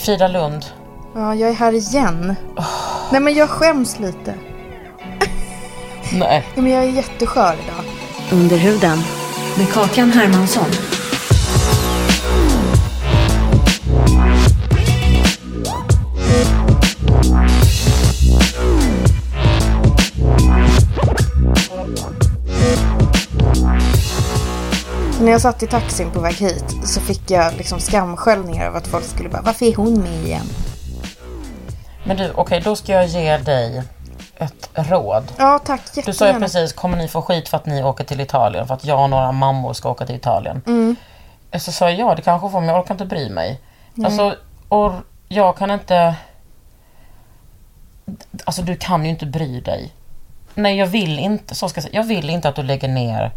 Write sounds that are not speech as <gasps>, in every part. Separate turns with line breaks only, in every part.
Frida Lund.
Ja, jag är här igen. Nej, men jag skäms lite.
Nej.
Ja, men jag är jätteskör idag.
Under huden med Kakan Hermansson.
När jag satt i taxin på väg hit så fick jag liksom skamsköljningar av att folk skulle bara, varför är hon med igen?
Men du, okej, då ska jag ge dig ett råd.
Ja, tack.
Du sa ju
Jättegärna.
precis, kommer ni få skit för att ni åker till Italien? För att jag och några mammor ska åka till Italien.
Mm.
Så sa jag, ja det kanske får, men jag orkar inte bry mig. Alltså, och jag kan inte... Alltså du kan ju inte bry dig. Nej, jag vill inte, så ska jag säga. Jag vill inte att du lägger ner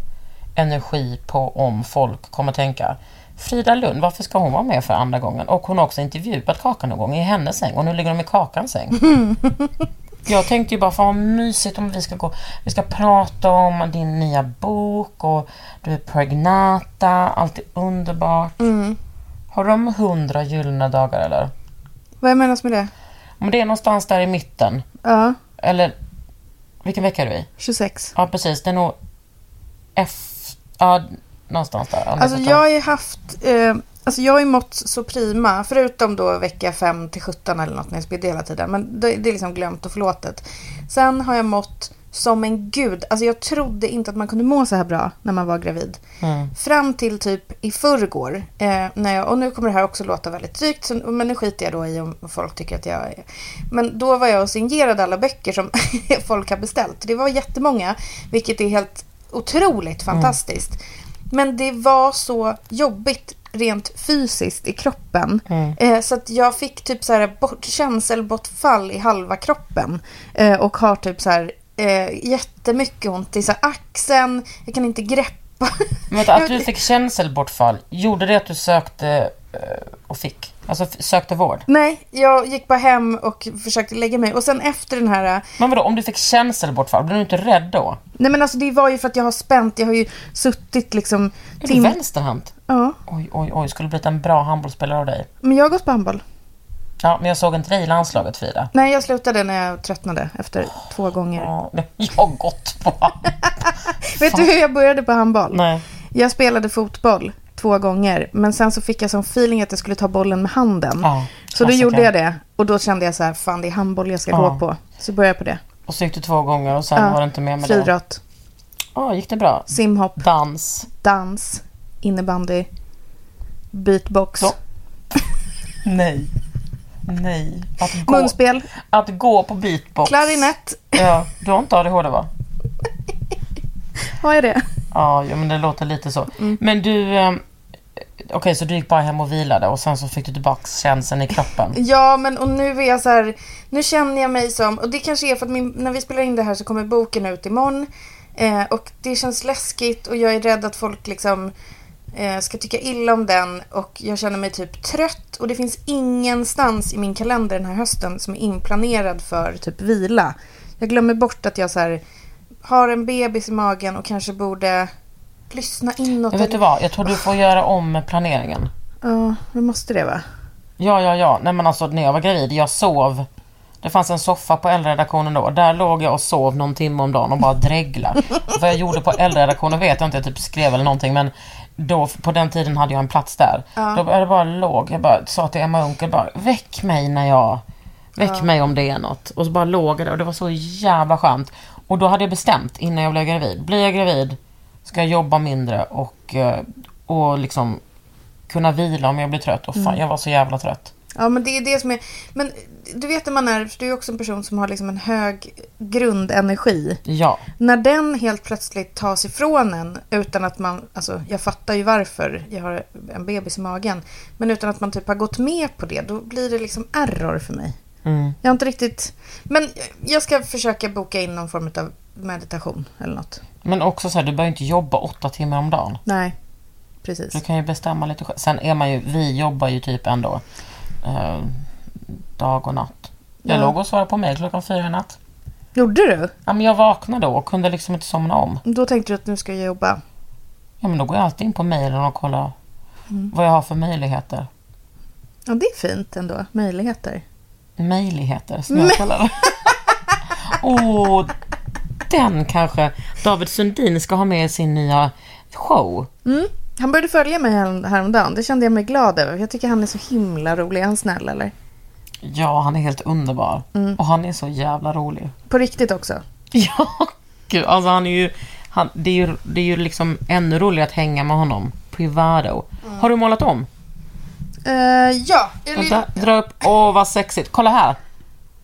energi på om folk kommer tänka Frida Lund, varför ska hon vara med för andra gången? Och hon har också intervjuat Kakan någon gång i hennes säng och nu ligger de i Kakans säng. <laughs> Jag tänkte ju bara, fan vad mysigt om vi ska gå, vi ska prata om din nya bok och du är pregnata, allt är underbart. Har de hundra gyllene dagar eller?
Vad menas med det?
Om det är någonstans där i mitten,
Ja,
eller vilken vecka är du i?
26.
Ja precis, det är nog F... Ja, någonstans där.
Alltså
jag
har ju haft, eh, alltså jag har ju mått så prima, förutom då vecka 5 till 17 eller något när jag spydde hela tiden. Men det, det är liksom glömt och förlåtet. Sen har jag mått som en gud. Alltså jag trodde inte att man kunde må så här bra när man var gravid.
Mm.
Fram till typ i förrgår. Eh, när jag, och nu kommer det här också låta väldigt drygt. Så, men nu skiter jag då i om folk tycker att jag är... Men då var jag och signerade alla böcker som <laughs> folk har beställt. Det var jättemånga. Vilket är helt otroligt fantastiskt. Men det var så jobbigt rent fysiskt i kroppen. Eh, så att jag fick typ så här bort, känselbortfall i halva kroppen. Eh, och har typ så här eh, jättemycket ont i så axeln. Jag kan inte greppa.
Men att du <laughs> fick känselbortfall, gjorde det att du sökte och fick? Alltså sökte vård?
Nej, jag gick bara hem och försökte lägga mig. Och sen efter den här...
Men vadå, om du fick känselbortfall, blev du inte rädd då?
Nej men alltså det var ju för att jag har spänt. Jag har ju suttit liksom...
Är du vänsterhänt?
Ja,
Oj, oj, oj, skulle blivit en bra handbollsspelare av dig.
men jag har gått på handboll.
Ja, men jag såg inte dig i landslaget Frida.
Nej, jag slutade när jag tröttnade efter två gånger.
Ja, jag har gått på <laughs>
Vet du hur jag började på handboll?
Nej.
Jag spelade fotboll två gånger. Men sen så fick jag sån feeling att jag skulle ta bollen med handen.
Ja,
så då gjorde jag det. Och då kände jag så här, fan det är handboll jag ska
Ja.
gå på. Så började jag på det.
Och så gick du två gånger och sen
Ja.
var det inte med det.
Friidrott,
Ja, gick det bra?
simhopp,
Dans.
dans, innebandy, beatbox,
Så. <laughs> Nej. Nej. Att gå,
munspel,
att gå på beatbox.
klarinett.
Ja, du har inte ADHD va? <laughs>
Har jag det?
Ja, ja men det låter lite så. Men du, Okej, okej så du gick bara hem och vilade och sen så fick du tillbaka känslan i kroppen. <laughs>
Ja, men och nu är jag så här, nu känner jag mig som, och det kanske är för att min, när vi spelar in det här så kommer boken ut imorgon. Eh, och det känns läskigt och jag är rädd att folk liksom eh, ska tycka illa om den. Och jag känner mig typ trött och det finns ingenstans i min kalender den här hösten som är inplanerad för typ vila. Jag glömmer bort att jag så här har en bebis i magen och kanske borde lyssna inåt.
Men vet du vad, jag tror du får göra om planeringen.
Ja, vi måste det va?
Ja, ja, ja. Nej men alltså när jag var gravid, jag sov. Det fanns en soffa på eldredaktionen då. Där låg jag och sov någon timme om dagen och bara dregla. <laughs> Vad jag gjorde på eldredaktionen vet jag inte, jag typ skrev eller någonting men då, på den tiden hade jag en plats där.
Ja.
Då jag bara låg, jag bara sa till Emma Unkel bara, väck mig när jag, väck mig om det är något. Och så bara låg jag där och det var så jävla skönt. Och då hade jag bestämt innan jag blev gravid, blir jag gravid ska jag jobba mindre och, eh, och liksom kunna vila om jag blir trött. Och fan, jag var så jävla trött.
Ja, men det är det som är... Men du vet när man är... Du är också en person som har liksom en hög grundenergi.
Ja,
När den helt plötsligt tas ifrån en utan att man... Alltså, jag fattar ju varför. Jag har en bebis i magen. Men utan att man typ har gått med på det, då blir det liksom error för mig.
mm.
Jag har inte riktigt... Men jag ska försöka boka in någon form av meditation eller något.
men också så här, du behöver inte jobba åtta timmar om dagen.
Nej, precis.
Du kan ju bestämma lite själv. Sen är man ju, vi jobbar ju typ ändå eh, dag och natt. Jag
Ja.
låg och svarade på mejl klockan fyra i natt.
Gjorde du?
Ja, men jag vaknade då och kunde liksom inte somna om.
Då tänkte du att nu ska jag jobba.
Ja, men då går jag alltid in på mejlen och kollar vad jag har för möjligheter.
Ja, det är fint ändå. Möjligheter.
Möjligheter, som jag kallar det. <laughs> Åh, den kanske David Sundin ska ha med i sin nya show.
Mm. Han började följa mig här- häromdagen. Det kände jag mig glad över. Jag tycker han är så himla rolig. Är han snäll eller?
Ja, han är helt underbar.
Mm.
Och han är så jävla rolig.
På riktigt också. <laughs>
Ja, gud. Alltså han är ju... Han, det, är ju det är ju liksom ännu roligare att hänga med honom. Privado. Har du målat om?
Eh, ja.
Vänta, dra upp. Åh, vad sexigt. Kolla här.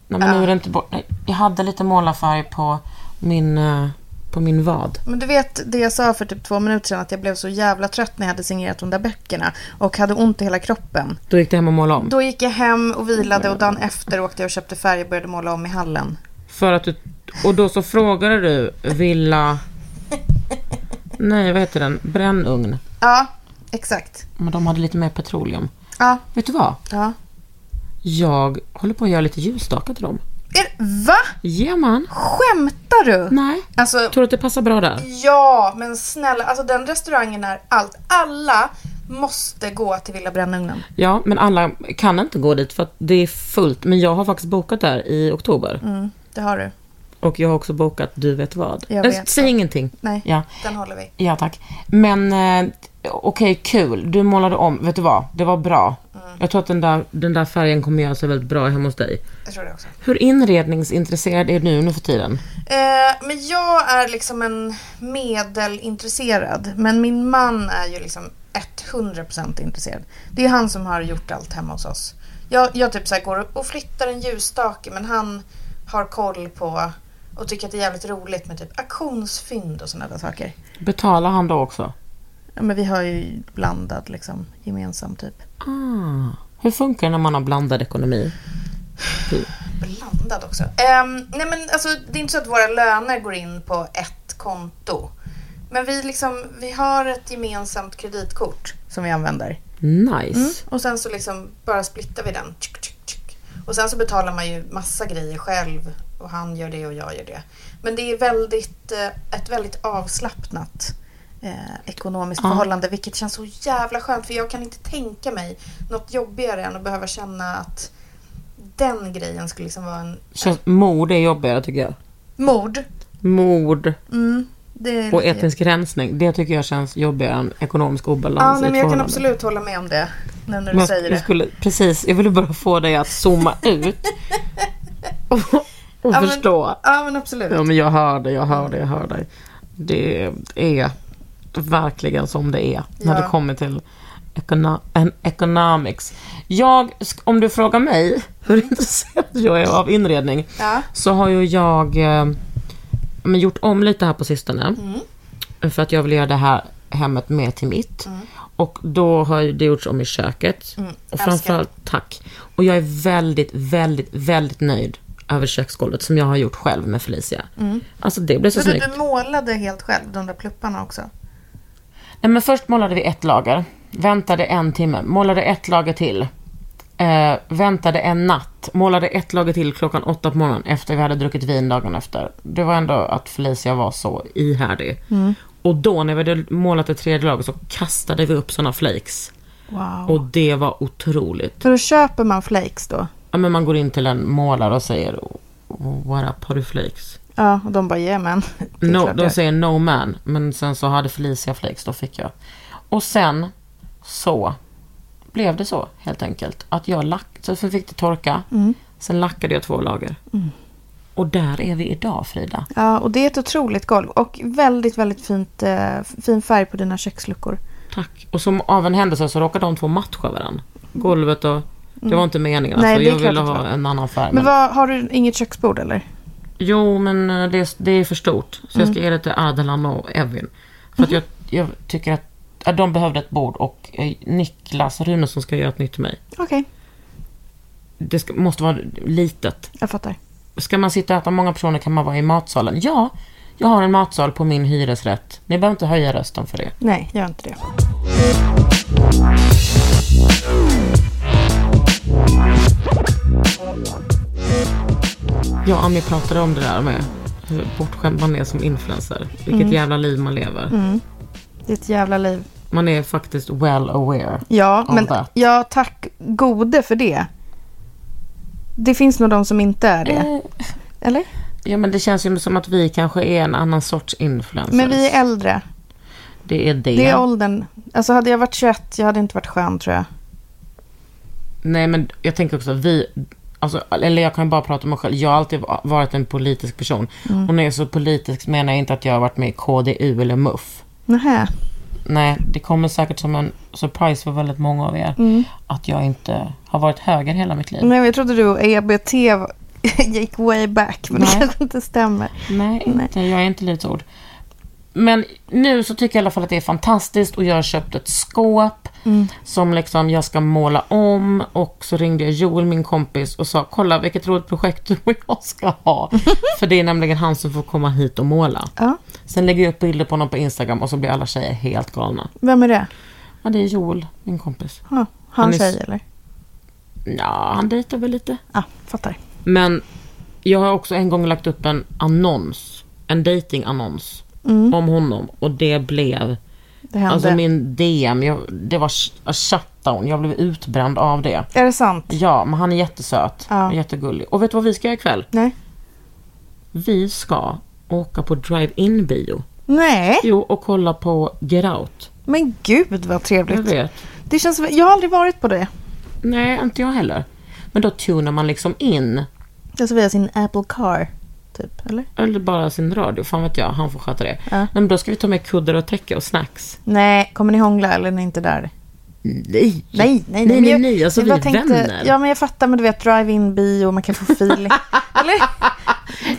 Nej, men
Ja.
nu är det inte bort. Nej, jag hade lite målarfärg på min, eh, på min vad.
Men du vet det jag sa för typ två minuter sedan. Att jag blev så jävla trött när jag hade signerat de där böckerna. Och hade ont i hela kroppen.
Då gick det hem och måla om.
Då gick jag hem och vilade och dagen efter åkte jag och köpte färg och började måla om i hallen.
För att du... Och då så frågade du Villa... Nej, vad heter den? Brännugn.
Ja, exakt.
Men de hade lite mer petroleum.
Ja,
Vet du vad?
ja.
Jag håller på att göra lite ljusstakar till dem.
Er, va?
Ja, man.
Skämtar du?
Nej.
Alltså,
Tror du att det passar bra där?
ja, men snälla. Alltså den restaurangen är allt. Alla måste gå till Villa Brännugnen.
Ja, men alla kan inte gå dit för att det är fullt. Men jag har faktiskt bokat där i oktober.
Mm, det har du.
Och jag har också bokat Du vet vad.
Jag vet
Säg ingenting.
Nej,
Ja,
den håller vi.
ja tack. Men eh, okej, kul. Du målade om. Vet du vad? Det var bra. Jag tror att den där, den där färgen kommer göra sig väldigt bra hemma hos dig.
Jag tror det också.
Hur inredningsintresserad är du nu för tiden?
Eh, men jag är liksom en medelintresserad. Men min man är ju liksom 100% intresserad. Det är han som har gjort allt hemma hos oss. Jag, jag typ så går och flyttar en ljusstake men han har koll på och tycker att det är jävligt roligt med typ auktionsfynd och sådana där saker.
Betalar han då också?
Ja, men vi har ju blandad liksom gemensam typ.
Ah. Hur funkar det när man har blandad ekonomi?
Blandad också. Ehm, nej men alltså det är inte så att våra löner går in på ett konto. Men vi liksom, vi har ett gemensamt kreditkort som vi använder.
Nice.
Mm. Och sen så liksom bara splittar vi den. Och sen så betalar man ju massa grejer själv. Och han gör det och jag gör det. Men det är väldigt, eh, ett väldigt avslappnat eh, ekonomiskt
Ja.
förhållande. Vilket känns så jävla skönt. För jag kan inte tänka mig något jobbigare än att behöva känna att den grejen skulle liksom vara en
Känns, mord är jobbigare tycker jag.
mord.
Mord
Mm, det
och etnisk rensning, det tycker jag känns jobbigare än ekonomisk
Ja,
obalans i
nej, men jag kan absolut hålla med om det. Nu när du
Men
säger det.
skulle, precis, jag ville bara få dig att zooma ut <laughs> och, och
Ja, men-
förstå.
Ja, men absolut.
Ja, men jag hör dig, jag hör dig, jag hör dig. Det är verkligen som det är när
Ja.
det kommer till econo- economics. Jag, om du frågar mig <laughs> hur intresserad jag är av inredning
Ja.
så har ju jag eh, men gjort om lite här på sistone.
Mm.
För att jag vill göra det här hemmet mer till mitt. Och då har det gjorts om i köket.
Mm,
Och framförallt, tack. Och jag är väldigt, väldigt, väldigt nöjd över köksgolvet som jag har gjort själv med Felicia. Alltså det blev så
Så du,
snyggt.
du målade helt själv, de där plupparna också?
Nej, men först målade vi ett lager. Väntade en timme. Målade ett lager till. Eh, väntade en natt. Målade ett lager till klockan åtta på morgonen efter vi hade druckit vin dagen efter. Det var ändå att Felicia var så ihärdig. Och då när vi hade målat det tredje lagret så kastade vi upp såna flakes.
Wow.
Och det var otroligt.
Så då köper man flakes då?
Ja, men man går in till en målare och säger "Oh, What up, har du flakes?
Ja, och de bara. <laughs> Det är
No, de säger no man, men sen så hade Felicia flakes, då fick jag. Och sen så blev det så helt enkelt. Att jag lack, så fick det torka. Sen lackade jag två lager. Och där är vi idag Frida.
Ja, och det är ett otroligt golv. Och väldigt, väldigt fint, eh, fin färg på dina köksluckor.
Tack. Och som av en händelse så råkade de två matcha varandra. Golvet och... Det var inte meningen.
Nej,
alltså, jag ville ha en annan färg.
Men
Men
vad, har du inget köksbord eller?
Jo, men eh, det, det är för stort. Så jag ska ge det till Adelan och Evin. För att jag, jag tycker att ja, de behövde ett bord och eh, Niklas Runesson ska göra ett nytt till mig.
Okej,
Det ska, måste vara litet.
jag fattar.
Ska man sitta och äta många personer kan man vara i matsalen. Ja, jag har en matsal på min hyresrätt. Ni behöver inte höja rösten för det.
Nej, gör inte det.
Jag och Ami pratade om det där med hur bortskämd man är som influencer. Vilket jävla liv man lever.
Ditt jävla liv.
Man är faktiskt well aware.
Ja, men
that.
ja, tack gode för det. Det finns nog de som inte är det. Eller?
Ja, men det känns ju som att vi kanske är en annan sorts influencers.
Men vi är äldre.
Det är det.
Det är åldern. Alltså hade jag varit 21, jag hade inte varit skön tror jag.
Nej, men jag tänker också vi... Alltså, eller jag kan bara prata om mig själv. Jag har alltid va- varit en politisk person.
Mm.
Och när jag är så politisk menar jag inte att jag har varit med i KDU eller MUF.
Nähä.
Nej, det kommer säkert som en surprise för väldigt många av er.
Mm.
Att jag inte har varit höger hela mitt liv.
Nej, jag trodde du och EBT <laughs> gick way back, men det
Nej.
kanske inte stämmer.
Nej, inte. Jag är inte Livets Ord. Men nu så tycker jag i alla fall att det är fantastiskt och jag har köpt ett skåp som liksom jag ska måla om och så ringde jag Joel, min kompis och sa kolla vilket roligt projekt du och jag ska ha. <laughs> För det är nämligen han som får komma hit och måla.
Ja,
Sen lägger jag upp bilder på honom på Instagram och så blir alla tjejer helt galna.
vem är det?
Ja, det är Joel, min kompis.
Ja, han,
Han är
tjej eller?
Ja, han dejtar väl lite.
Ja, fattar.
Men jag har också en gång lagt upp en annons, en datingannons om honom och det blev,
Det hände.
alltså min DM, jag, det var a shutdown, jag blev utbränd av det.
Är det sant?
Ja, men han är jättesöt
Ja.
och jättegullig. Och vet du vad vi ska göra ikväll?
Nej.
Vi ska åka på drive-in bio.
Nej,
Jo, och kolla på Get Out.
men gud vad
Jag
trevligt.
vet.
Det känns jag har aldrig varit på det.
Nej, inte jag heller. Men då tunar man liksom in,
Alltså via sin Apple Car, typ. Eller?
eller bara sin radio, fan vet jag, han får sköta det.
Ja.
Nej, men då ska vi ta med kuddar och täcke och snacks.
Nej, kommer ni hångla eller är ni inte där?
Nej!
Nej, nej, nej.
Nej, nej, alltså vi
tänkte-
vänner.
Ja, men jag fattar, men du vet, drive-in bio, man kan få feeling. <laughs> eller?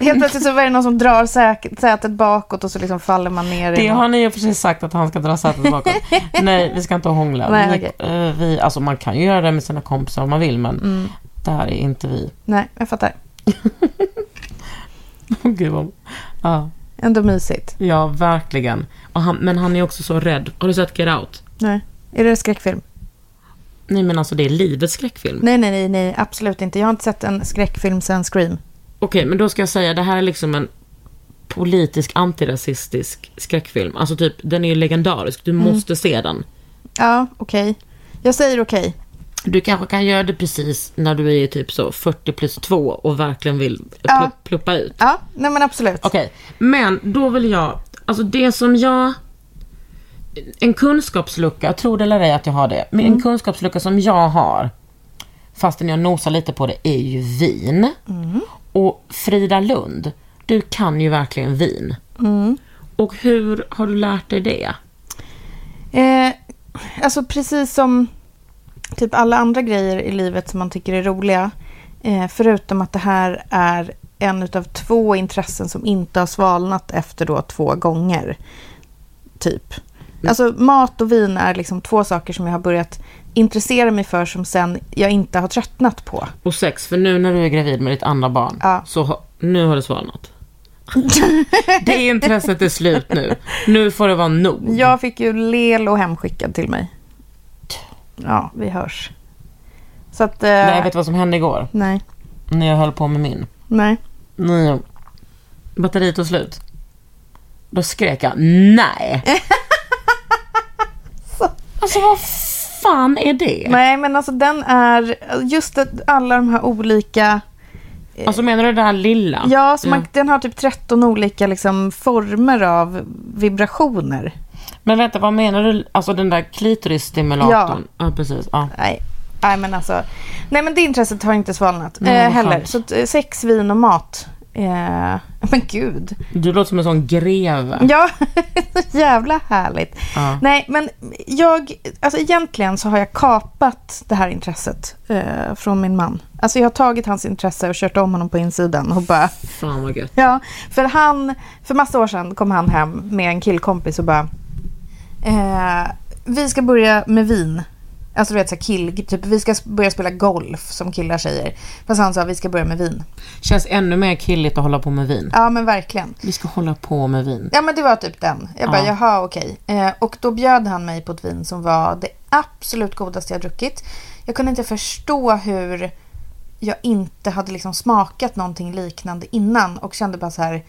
Helt plötsligt så är det någon som drar sätet bakåt och så liksom faller man ner
Det har ni och för sig sagt att han ska dra sätet bakåt. <laughs> Nej, vi ska inte hångla.
Nej,
vi,
okej.
eh, vi, alltså man kan ju göra det med sina kompisar om man vill, men
Mm.
där är inte vi.
Nej, jag fattar. <laughs> <laughs>
Åh, Gud vad... Ja,
Ändå mysigt.
ja, verkligen. Och han, men han är också så rädd. Har du sett Get Out?
Nej. Är det en skräckfilm?
Nej, men alltså det är livets skräckfilm.
Nej, nej, nej, nej, absolut inte. Jag har inte sett en skräckfilm sen Scream.
Okej, men då ska jag säga, det här är liksom en politisk antirasistisk skräckfilm. Alltså typ, den är ju legendarisk. Du
Mm.
måste se den.
Ja, okej. Jag säger okej.
Du kanske kan göra det precis när du är typ så 40 plus 2 och verkligen vill
Ja.
pl- pluppa ut.
Ja, nej men absolut.
Okej, men då vill jag, alltså det som jag, en kunskapslucka, tro det eller ej att jag har det, men en kunskapslucka som jag har, fastän jag nosar lite på det, är ju vin. Och Frida Lund, du kan ju verkligen vin. Och hur har du lärt dig det?
Eh, alltså precis som typ alla andra grejer i livet som man tycker är roliga. Eh, förutom att det här är en utav två intressen som inte har svalnat efter då två gånger. Typ. Alltså mat och vin är liksom två saker som jag har börjat intressera mig för som sen jag inte har tröttnat på.
Och sex, för nu när du är gravid med ditt andra barn,
Ja.
så nu har det svalnat. <laughs> det intresset är slut nu. Nu får det vara nog.
Jag fick ju Lelo hemskickad till mig. Ja, vi hörs. Så att... Eh,
Nej, vet du vad som hände igår?
nej,
När jag höll på med min.
nej.
Nej. Batteriet tog slut. Då skrek jag nej. <laughs> alltså vad fan är det?
Nej, men alltså den är just att alla de här olika
Alltså menar du det här lilla?
Ja, så man, den har typ 13 olika liksom, former av vibrationer.
Men vänta, vad menar du? Alltså den där klitorisstimulatorn? Ja. precis. Ja.
Nej. Nej men alltså, nej men det intresset har inte svalnat
Nej,
eh,
vad
heller. Så eh, sex, vin och mat. Eh, men gud.
Du låter som en sån greve.
Ja, <laughs> så jävla härligt.
Ja.
Nej men jag, alltså egentligen så har jag kapat det här intresset eh, från min man. Alltså jag har tagit hans intresse och kört om honom på insidan och bara
Fan vad gött.
Ja, för han, för massa år sedan kom han hem med en killkompis och bara eh, Vi ska börja med vin. Alltså du vet så kill, typ vi ska börja spela golf som killar säger. Fast han sa vi ska börja med vin.
Känns ännu mer killigt att hålla på med vin.
Ja men verkligen.
Vi ska hålla på med vin.
Ja men det var typ den. Jag bara
Ja.
jaha okej. Eh, och då bjöd han mig på ett vin som var det absolut godaste jag druckit. Jag kunde inte förstå hur jag inte hade liksom smakat någonting liknande innan och kände bara så här.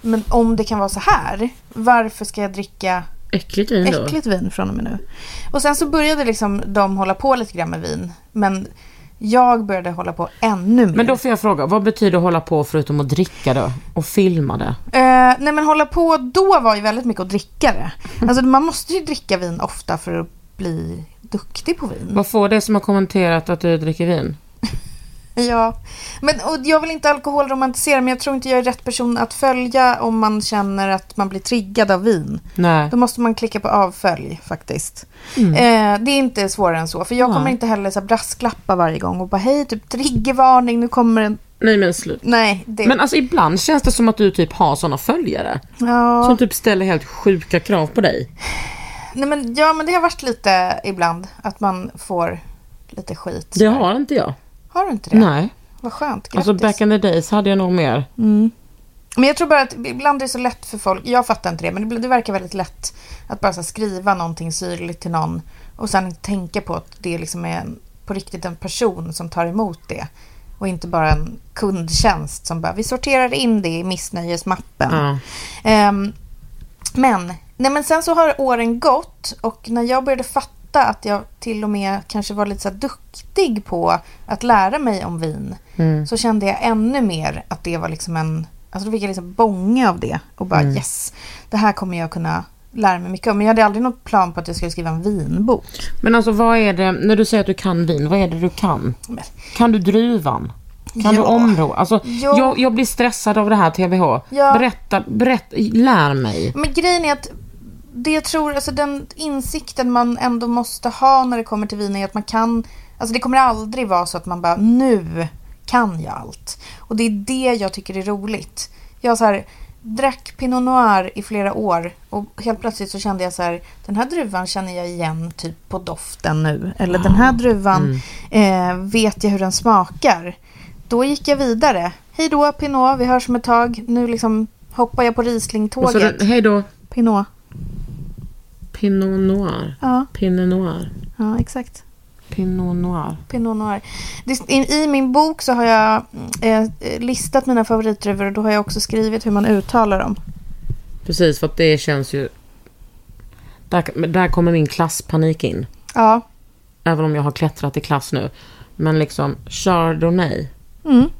Men om det kan vara så här, varför ska jag dricka
Äckligt vin då?
äckligt vin från och med nu? Och sen så började liksom de hålla på lite grann med vin. Men jag började hålla på ännu mer.
Men då får jag fråga, vad betyder hålla på förutom att dricka då? Och filma det?
Eh, nej men hålla på då var ju väldigt mycket att dricka det. Alltså man måste ju dricka vin ofta för att bli duktig på vin.
Vad får det som har kommenterat att du dricker vin?
Ja, men och jag vill inte alkoholromantisera men jag tror inte jag är rätt person att följa om man känner att man blir triggad av vin.
Nej.
Då måste man klicka på avfölj faktiskt.
Mm.
Eh, det är inte svårare än så. För jag kommer
Nej.
inte heller så här brasklappa varje gång och bara hej, typ triggervarning, nu kommer en...
Nej men slut.
Nej, det...
Men alltså ibland känns det som att du typ har såna följare.
ja.
Som typ ställer helt sjuka krav på dig.
Nej, men, ja, men det har varit lite ibland att man får lite skit.
Det har inte jag.
Har du inte det?
Nej.
Vad skönt, grattis.
Alltså back in the days hade jag nog mer.
Mm. Men jag tror bara att ibland är det så lätt för folk, jag fattar inte det, men det, verkar väldigt lätt att bara skriva någonting syrligt till någon och sen inte tänka på att det liksom är en, på riktigt en person som tar emot det. Och inte bara en kundtjänst som bara, vi sorterar in det i missnöjesmappen.
Ja.
Ehm, men, nej men sen så har åren gått och när jag började fatta att jag till och med kanske var lite så duktig på att lära mig om vin
Mm.
så kände jag ännu mer att det var liksom en, alltså då fick jag liksom bånga av det och bara yes, det här kommer jag kunna lära mig mycket om. Men jag hade aldrig någon plan på att jag skulle skriva en vinbok.
Men alltså vad är det, när du säger att du kan vin, vad är det du kan? Kan du druvan? Kan du
Ja.
området? Alltså,
Jo.
jag, jag blir stressad av det här TBH.
Ja.
Berätta, berätta, lär mig.
Men grejen är att det jag tror, alltså den insikten man ändå måste ha när det kommer till vin är att man kan, alltså det kommer aldrig vara så att man bara nu kan jag allt. Och det är det jag tycker är roligt. Jag så här, drack Pinot Noir i flera år och helt plötsligt så kände jag så här, den här druvan känner jag igen typ på doften nu. Eller den här druvan eh, vet jag hur den smakar. Då gick jag vidare. Hej då Pinot, vi hörs om ett tag. Nu liksom hoppar jag på Riesling-tåget.
hej då.
Pinot.
Pinot noir.
Ja,
Pinot noir.
ja exakt.
Pinot noir.
Pinot Noir. I, min bok så har jag eh, listat mina favoritdruvor och då har jag också skrivit hur man uttalar dem.
Precis, för att det känns ju... Där, där kommer min klasspanik in.
Ja.
Även om jag har klättrat i klass nu. Men liksom, chardonnay.
Mm.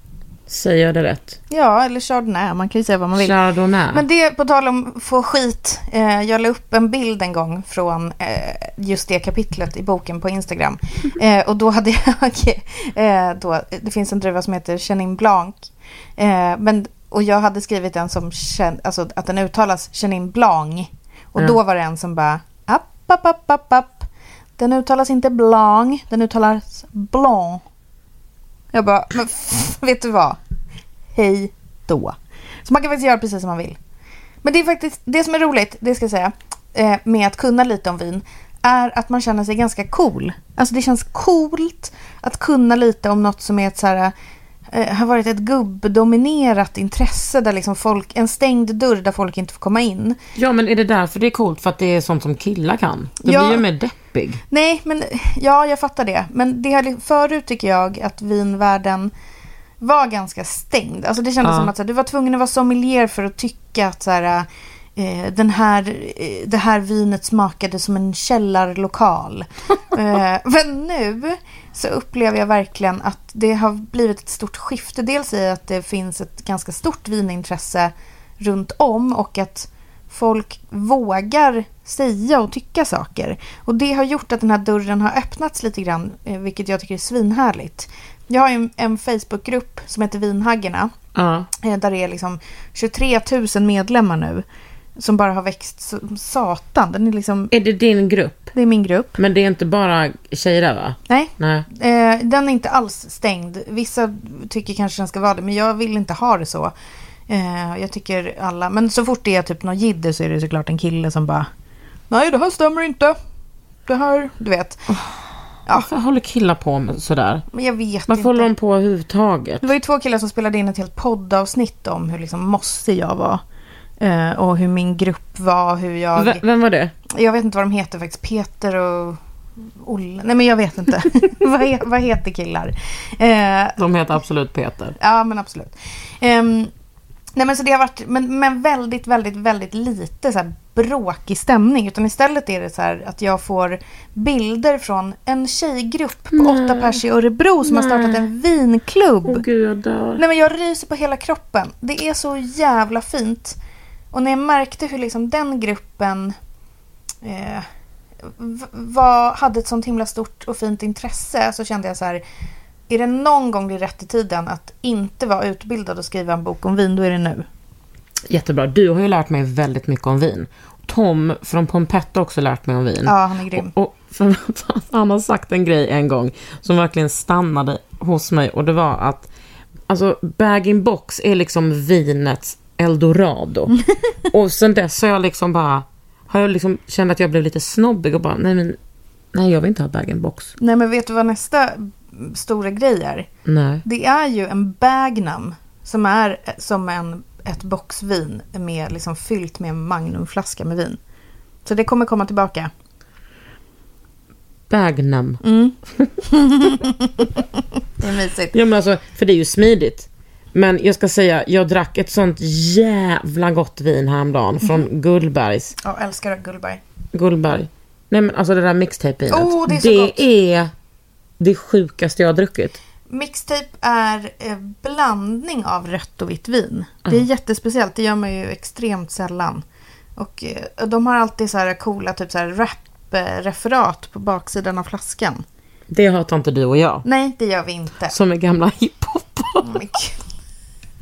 Säger jag det rätt?
Ja, eller chardonnay. Man kan ju säga vad man vill.
Chardonnay.
Men det, på tal om få skit. Eh, jag la upp en bild en gång från eh, just det kapitlet i boken på Instagram. <laughs> Eh, och då hade jag, <laughs> eh, då, det finns en druva som heter Chenin Blanc. Eh, men, och jag hade skrivit den som, alltså att den uttalas Chenin Blanc. Och
Ja.
då var det en som bara, app, app, app, app, app. Den uttalas inte Blanc, den uttalas Blanc. Jag bara, men vet du vad? Hej då. Så man kan faktiskt göra precis som man vill. Men det är faktiskt det som är roligt, det ska jag säga, eh, med att kunna lite om vin är att man känner sig ganska cool. Alltså det känns coolt att kunna lite om något som är ett så här, eh, har varit ett gubbdominerat intresse där liksom folk, en stängd dörr där folk inte får komma in.
Ja, men är det därför det är coolt? För att det är sånt som killar kan? Det
Ja.
blir ju mer deppig.
Nej, men ja, jag fattar det. Men det hade, förut tycker jag att vinvärlden var ganska stängd. Alltså det kändes
Ja.
som att här, du var tvungen att vara sommelier för att tycka att så här, eh, den här, eh, det här vinet smakade som en källarlokal. <laughs> eh, men nu så upplever jag verkligen att det har blivit ett stort skifte. Dels i att det finns ett ganska stort vinintresse runt om och att folk vågar säga och tycka saker. Och det har gjort att den här dörren har öppnats lite grann, eh, vilket jag tycker är svinhärligt. Jag har en, en Facebookgrupp som heter Vinhaggarna,
Ja.
eh, där det är liksom 23 000 medlemmar nu. Som bara har växt som satan. Den är liksom,
Är det din grupp?
det är min grupp.
Men det är inte bara tjejer där va?
Nej,
Nej.
Eh, den är inte alls stängd. Vissa tycker kanske den ska vara det, men jag vill inte ha det så. Eh, jag tycker alla, men så fort det är typ något jidder så är det såklart en kille som bara Nej, det här stämmer inte. Det här, du vet.
Varför håller killar på med sådär?
Men jag vet
Varför
inte.
håller de på överhuvudtaget?
Det var ju två killar som spelade in ett helt poddavsnitt om hur liksom mossig jag var. Eh, och hur min grupp var, hur jag...
V- vem var det?
Jag vet inte vad de heter faktiskt. Peter och Olle. Nej, men jag vet inte. <laughs> vad, he, vad heter killar? Eh,
De heter absolut Peter.
Ja, men absolut. Ehm, nej, men så det har varit, men, men väldigt, väldigt, väldigt lite så här bråkig stämning. Utan istället är det så här att jag får bilder från en tjejgrupp på åtta pers i Örebro som har startat en vinklubb.
gud, jag dör.
Nej, men jag ryser på hela kroppen. Det är så jävla fint. Och när jag märkte hur liksom den gruppen eh, var, hade ett sånt himla stort och fint intresse så kände jag så här. Är det någon gång det är rätt i tiden att inte vara utbildad och skriva en bok om vin, då är det nu.
Jättebra. Du har ju lärt mig väldigt mycket om vin. Tom från Pompetta har också lärt mig om vin.
Ja, han är grym.
Och, och för, <laughs> han har sagt en grej en gång som verkligen stannade hos mig och det var att alltså bag-in-box är liksom vinets eldorado. <laughs> och sen dess har jag liksom bara har jag liksom känt att jag blev lite snobbig och bara nej men nej jag vill inte ha bag-in-box.
Nej, men vet du vad nästa stora grej är?
Nej.
Det är ju en Bagnum som är som en, ett boxvin med liksom fyllt med en magnumflaska med vin. Så det kommer komma tillbaka.
Bagnum.
Mm. <laughs> det är mysigt.
Ja men alltså, för det är ju smidigt. Men jag ska säga, jag drack ett sånt jävla gott vin häromdagen från Gullbergs.
Ja, älskar Gullberg.
Gullberg. Nej men alltså det där mixtape-vinet.
Oh, det är så
det
gott.
är det sjukaste jag har druckit.
Mixtape är eh, blandning av rött och vitt vin. Det är jättespeciellt. Det gör man ju extremt sällan. Och eh, de har alltid så här coola typ så här rap-referat på baksidan av flaskan.
Det hatar inte du och jag.
Nej, det gör vi inte.
Som är gamla hiphop.
Oh.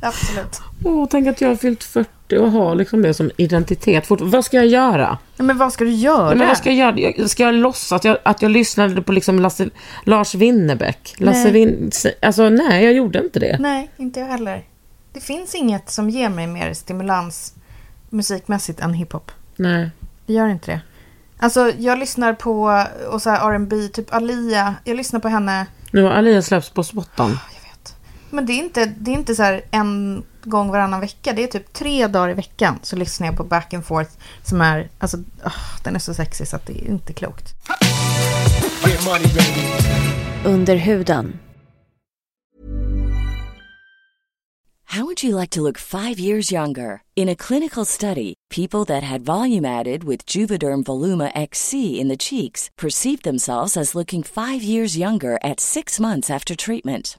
Absolut.
Åh, tänk att jag har fyllt 40 och har liksom det som identitet. Fort- Vad ska jag göra?
Men vad ska du göra?
Men vad ska jag göra? Ska jag låtsas att jag, att jag lyssnade på liksom Lasse, Lars Winnerbäck? Lasse
Nej.
Win... Alltså nej, jag gjorde inte det.
Nej, inte jag heller. Det finns inget som ger mig mer stimulans musikmässigt än hiphop.
Nej.
Det gör inte det. Alltså, jag lyssnar på och så här R&B, typ Alia. Jag lyssnar på henne
Nu har Alia släppts på spottan.
Jag vet. Men det är inte, det är inte så här en gång varannan vecka. Det är typ tre dagar i veckan så lyssnar jag på Back and Forth som är, alltså, ah, den är så sexig så att det är inte klokt.
Under huden.
How would you like to look five years younger? In a clinical study, people that had volume added with Juvederm Voluma XC in the cheeks perceived themselves as looking five years younger at six months after treatment.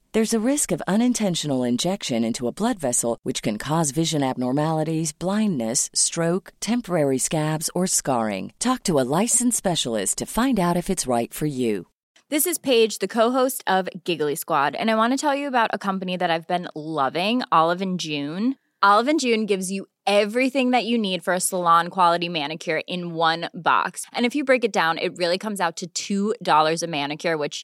There's a risk of unintentional injection into a blood vessel, which can cause vision abnormalities, blindness, stroke, temporary scabs, or scarring. Talk to a licensed specialist to find out if it's right for you.
This is Paige, the co-host of Giggly Squad, and I want to tell you about a company that I've been loving, Olive and June. Olive and June gives you everything that you need for a salon quality manicure in one box. And if you break it down, it really comes out to $2 a manicure, which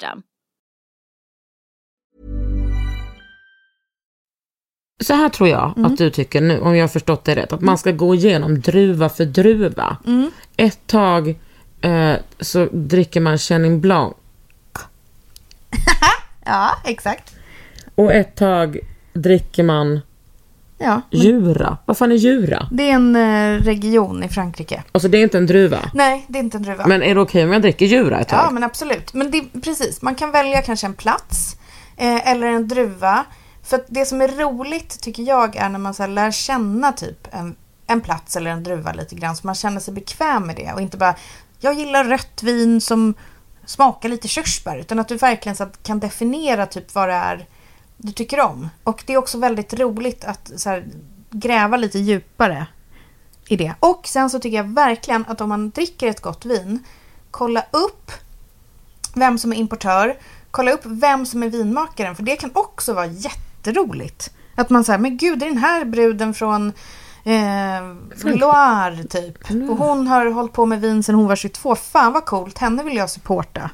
Så här tror jag
Mm.
att du tycker nu, om jag har förstått det rätt, att man ska gå igenom druva för druva.
Mm.
Ett tag eh, så dricker man Chenin Blanc <laughs>
Ja, exakt.
och ett tag dricker man
Ja,
Jura. Vad fan är Jura?
det är en eh, region i Frankrike.
Alltså det är inte en druva.
Nej, det är inte en druva.
Men är det okej om jag dricker Jura ett tag?
Ja, men absolut. Men det, precis, man kan välja kanske en plats eh, eller en druva. För det som är roligt tycker jag är när man så lär känna typ en, en plats eller en druva lite grann. Så man känner sig bekväm med det och inte bara jag gillar rött vin som smakar lite körsbär. Utan att du verkligen så att kan definiera typ vad det är du tycker om. Och det är också väldigt roligt att så här, gräva lite djupare i det. Och sen så tycker jag verkligen att om man dricker ett gott vin, kolla upp vem som är importör, kolla upp vem som är vinmakaren, för det kan också vara jätteroligt. Att man säger, men gud, det är den här bruden från eh, Loire typ. Och hon har hållit på med vin sedan hon var 22. Fan vad coolt, henne vill jag supporta.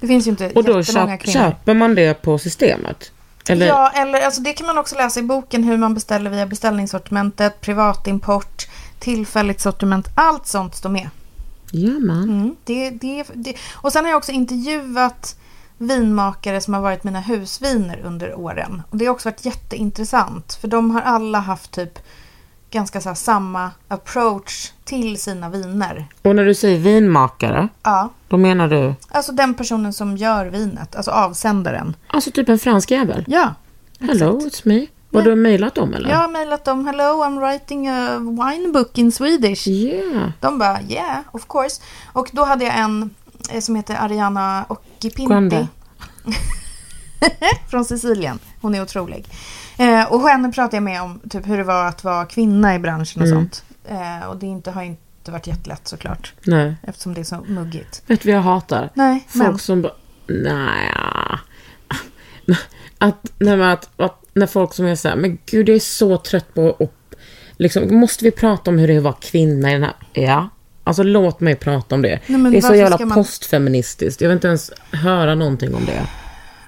Det finns ju inte
och då
jättemånga
köp,
kvinnor.
köper man det på systemet? Eller?
Ja, eller alltså det kan man också läsa i boken hur man beställer via beställningssortimentet, privatimport, tillfälligt sortiment. Allt sånt står med.
Ja, man.
Mm, det, det, det. Och sen har jag också intervjuat vinmakare som har varit mina husviner under åren. Och det har också varit jätteintressant. För de har alla haft typ ganska så här samma approach till sina viner.
Och när du säger vinmakare,
Ja,
då menar du
alltså den personen som gör vinet, alltså avsändaren.
alltså typ en fransk jävel?
Ja,
Hello, it's me. Har du mejlat dem eller?
jag har mejlat dem. Hello, I'm writing a wine book in Swedish.
Yeah.
De bara yeah, of course. Och då hade jag en eh, som heter Ariana Occipinti. <laughs> <laughs> Från Sicilien. Hon är otrolig. Eh, och henne pratade jag med om typ hur det var att vara kvinna i branschen och
Mm.
sånt. Eh, och det inte, har inte varit jättelätt såklart.
Nej.
Eftersom det är så muggigt.
Vet du vad jag hatar?
Nej,
Folk
men.
som bara... Nej. Att, nej men att, att när folk som är så här, men gud jag är så trött på att... Liksom, måste vi prata om hur det är att vara kvinna i den här... Ja. Alltså låt mig prata om det.
Nej,
det är så jävla
man-
postfeministiskt. Jag vill inte ens höra någonting om det.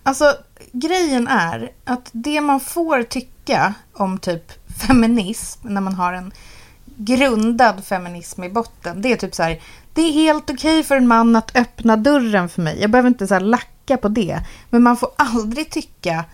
Alltså grejen är att det man får tycka om typ feminism när man har en grundad feminism i botten. Det är typ så här. Det är helt okej för en man att öppna dörren för mig. Jag behöver inte så här lacka på det. Men man får aldrig tycka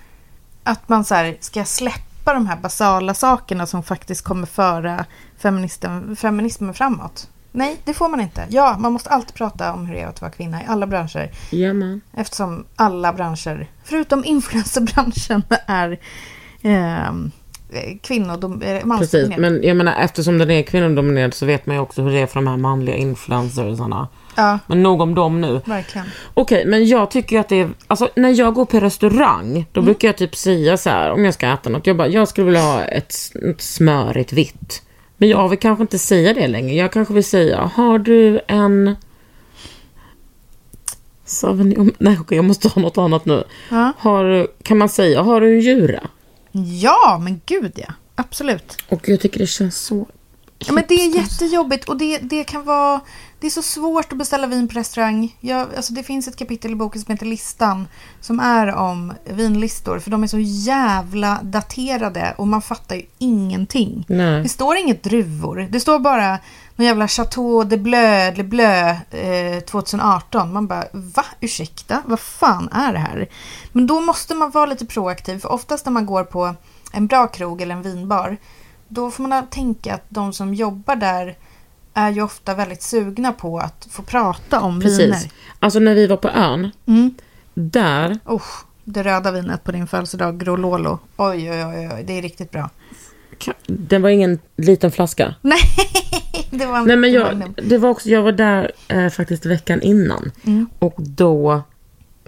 att man så här ska släppa de här basala sakerna som faktiskt kommer föra feministen, feminismen framåt. Nej, det får man inte. Ja, man måste alltid prata om hur det är att vara kvinna i alla branscher.
Ja man.
Eftersom alla branscher, förutom influencerbranschen, <laughs> är eh, kvinnodom, eh,
Precis,
mansdominerad.
men jag menar eftersom den är kvinnodominerad så vet man ju också hur det är för de här manliga influencersarna.
Ja,
Men nog om dem nu.
verkligen.
Okej, men jag tycker att det är... Alltså när jag går på restaurang, då brukar jag typ säga så här om jag ska äta något. Jag bara, jag skulle vilja ha ett, ett smörigt vitt. Men jag vill kanske inte säga det längre. Jag kanske vill säga, har du en... Sauvignon... Nej, okej, jag måste ha något annat nu.
Ja.
Har, kan man säga, har du en djura?
Ja, men gud ja. Absolut.
Och jag tycker det känns så...
Ja, men det är jättejobbigt och det, det kan vara... Det är så svårt att beställa vin på restaurang. Jag, alltså det finns ett kapitel i boken som heter Listan som är om vinlistor för de är så jävla daterade och man fattar ju ingenting.
Nej.
Det står inget druvor. Det står bara någon jävla Chateau de Bleu, de Bleu eh, 2018. Man bara, va? Ursäkta? Vad fan är det här? Men då måste man vara lite proaktiv. För oftast när man går på en bra krog eller en vinbar. Då får man tänka att de som jobbar där är ju ofta väldigt sugna på att få prata om viner.
Precis. Alltså när vi var på ön,
Mm.
där
Oh, det röda vinet på din födelsedag, Grololo. Oj, oj, oj, oj, det är riktigt bra.
Det var ingen liten flaska. <laughs>
Nej, det var en
Nej men jag, det var också, jag var där eh, faktiskt veckan innan.
Mm.
Och då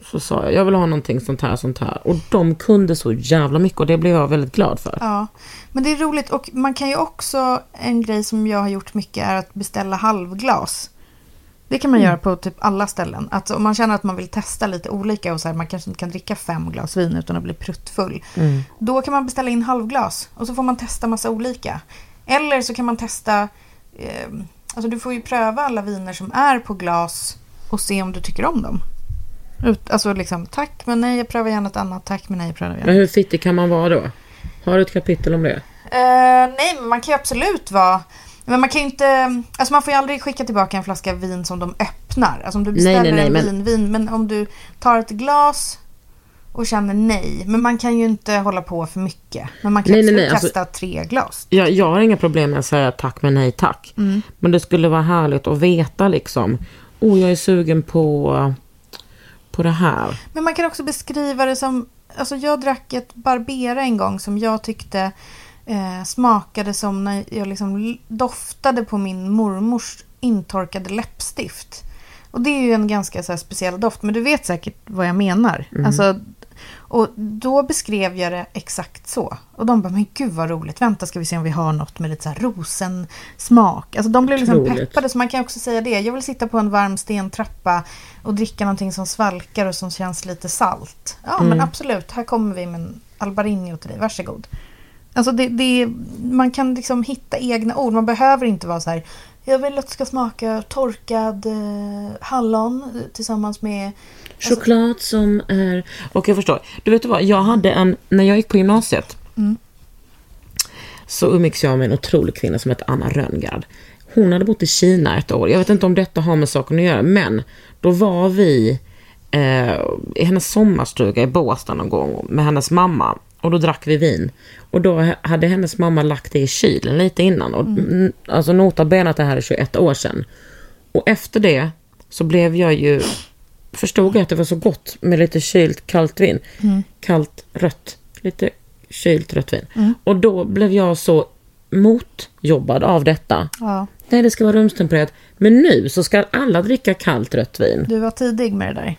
så sa jag, jag vill ha någonting sånt här, sånt här. Och de kunde så jävla mycket och det blev jag väldigt glad för.
Ja, men det är roligt och man kan ju också, en grej som jag har gjort mycket är att beställa halvglas. Det kan man
Mm.
göra på typ alla ställen. Att om man känner att man vill testa lite olika och så här, man kanske inte kan dricka fem glas vin utan att bli pruttfull.
Mm.
Då kan man beställa in halvglas och så får man testa massa olika. Eller så kan man testa, eh, alltså du får ju pröva alla viner som är på glas och se om du tycker om dem. Ut, alltså liksom, tack men nej, jag prövar gärna ett annat, tack men nej, jag prövar gärna.
Men hur fittig kan man vara då? Har du ett kapitel om det?
Eh, nej, men man kan ju absolut vara... Men man kan ju inte... Alltså man får ju aldrig skicka tillbaka en flaska vin som de öppnar. Alltså om du
Nej,
beställer
nej, nej,
en
men-
vin, vin, men om du tar ett glas och känner nej. Men man kan ju inte hålla på för mycket. Men man kan
Nej, nej, nej, alltså-
testa tre glas.
Jag, jag har inga problem med att säga tack men nej tack. Men det skulle vara härligt att veta liksom. Oh, jag är sugen på, på det här.
Men man kan också beskriva det som... Alltså jag drack ett Barbera en gång som jag tyckte eh, smakade som när jag liksom doftade på min mormors intorkade läppstift. Och det är ju en ganska så speciell doft, men du vet säkert vad jag menar. Alltså, och då beskrev jag det exakt så. Och de bara, men gud vad roligt, vänta ska vi se om vi har något med lite så här rosensmak. Alltså de blev liksom peppade, så man kan också säga det. Jag vill sitta på en varm stentrappa och dricka någonting som svalkar och som känns lite salt. Ja, men absolut, här kommer vi med en Albarino till dig, varsågod. Alltså det, det, man kan liksom hitta egna ord. Man behöver inte vara så här. Jag vill att det ska smaka torkad eh, hallon eh, tillsammans med...
Choklad som är... Och jag förstår. Du vet vad, jag hade en... När jag gick på gymnasiet så umgicks jag med en otrolig kvinna som hette Anna Rönngard. Hon hade bott i Kina ett år. Jag vet inte om detta har med saken att göra, men då var vi eh, i hennes sommarstuga i Båstad någon gång med hennes mamma. Och då drack vi vin. Och då hade hennes mamma lagt det i kylen lite innan. Och, mm. Alltså nota bene att det här är 21 år sedan. Och efter det så blev jag ju... Förstod jag att det var så gott med lite kylt kallt vin. Kallt rött. Lite kylt rött vin. Och då blev jag så motjobbad av detta.
Ja,
Nej, det ska vara rumstempererat. Men nu så ska alla dricka kallt rött vin.
du var tidig med det där.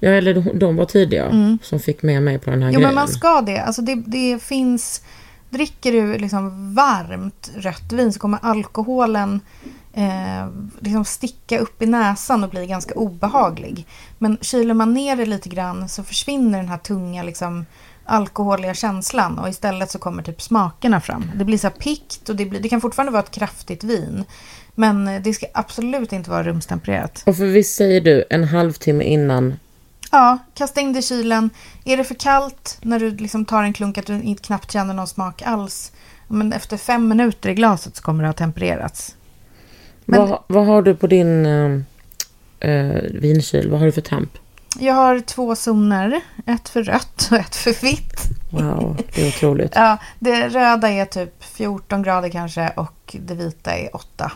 Ja, eller de, var tidiga som fick med mig på den här
Jo,
grejen.
men man ska det. Alltså det, det finns... Dricker du liksom varmt rött vin så kommer alkoholen eh, liksom sticka upp i näsan och bli ganska obehaglig. Men kyler man ner det lite grann så försvinner den här tunga liksom, alkoholiga känslan och istället så kommer typ smakerna fram. Det blir så här pikt och det, blir, det kan fortfarande vara ett kraftigt vin. Men det ska absolut inte vara rumstempererat.
Och för visst säger du en halvtimme innan
Ja, kasta in det i kylen. Är det för kallt när du liksom tar en klunk att du knappt känner någon smak alls. Men efter fem minuter i glaset så kommer det ha tempererats. Men-
Vad, vad har du på din eh, vinkyl? Vad har du för temp?
Jag har två zoner. Ett för rött och ett för vitt.
Wow, det är otroligt. <laughs>
Ja, det röda är typ 14 grader kanske och det vita är 8.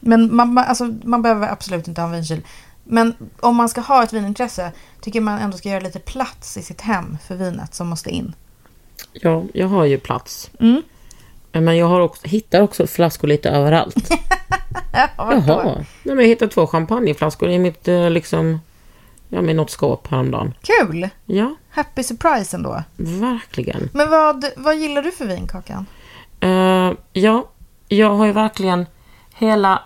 Men man, man, alltså, man behöver absolut inte ha en vinkyl. Men om man ska ha ett vinintresse tycker man ändå ska göra lite plats i sitt hem för vinet som måste in.
Ja, jag har ju plats.
Mm.
Men jag har också, hittar också flaskor lite överallt. <laughs>
Ja?
Jaha. Nej, men jag hittade två champagneflaskor i mitt, eh, liksom, ja, med något skåp häromdagen.
Kul!
Ja,
Happy surprise ändå.
verkligen.
Men vad, vad gillar du för vin, Kakan?
Eh, ja, jag har ju verkligen hela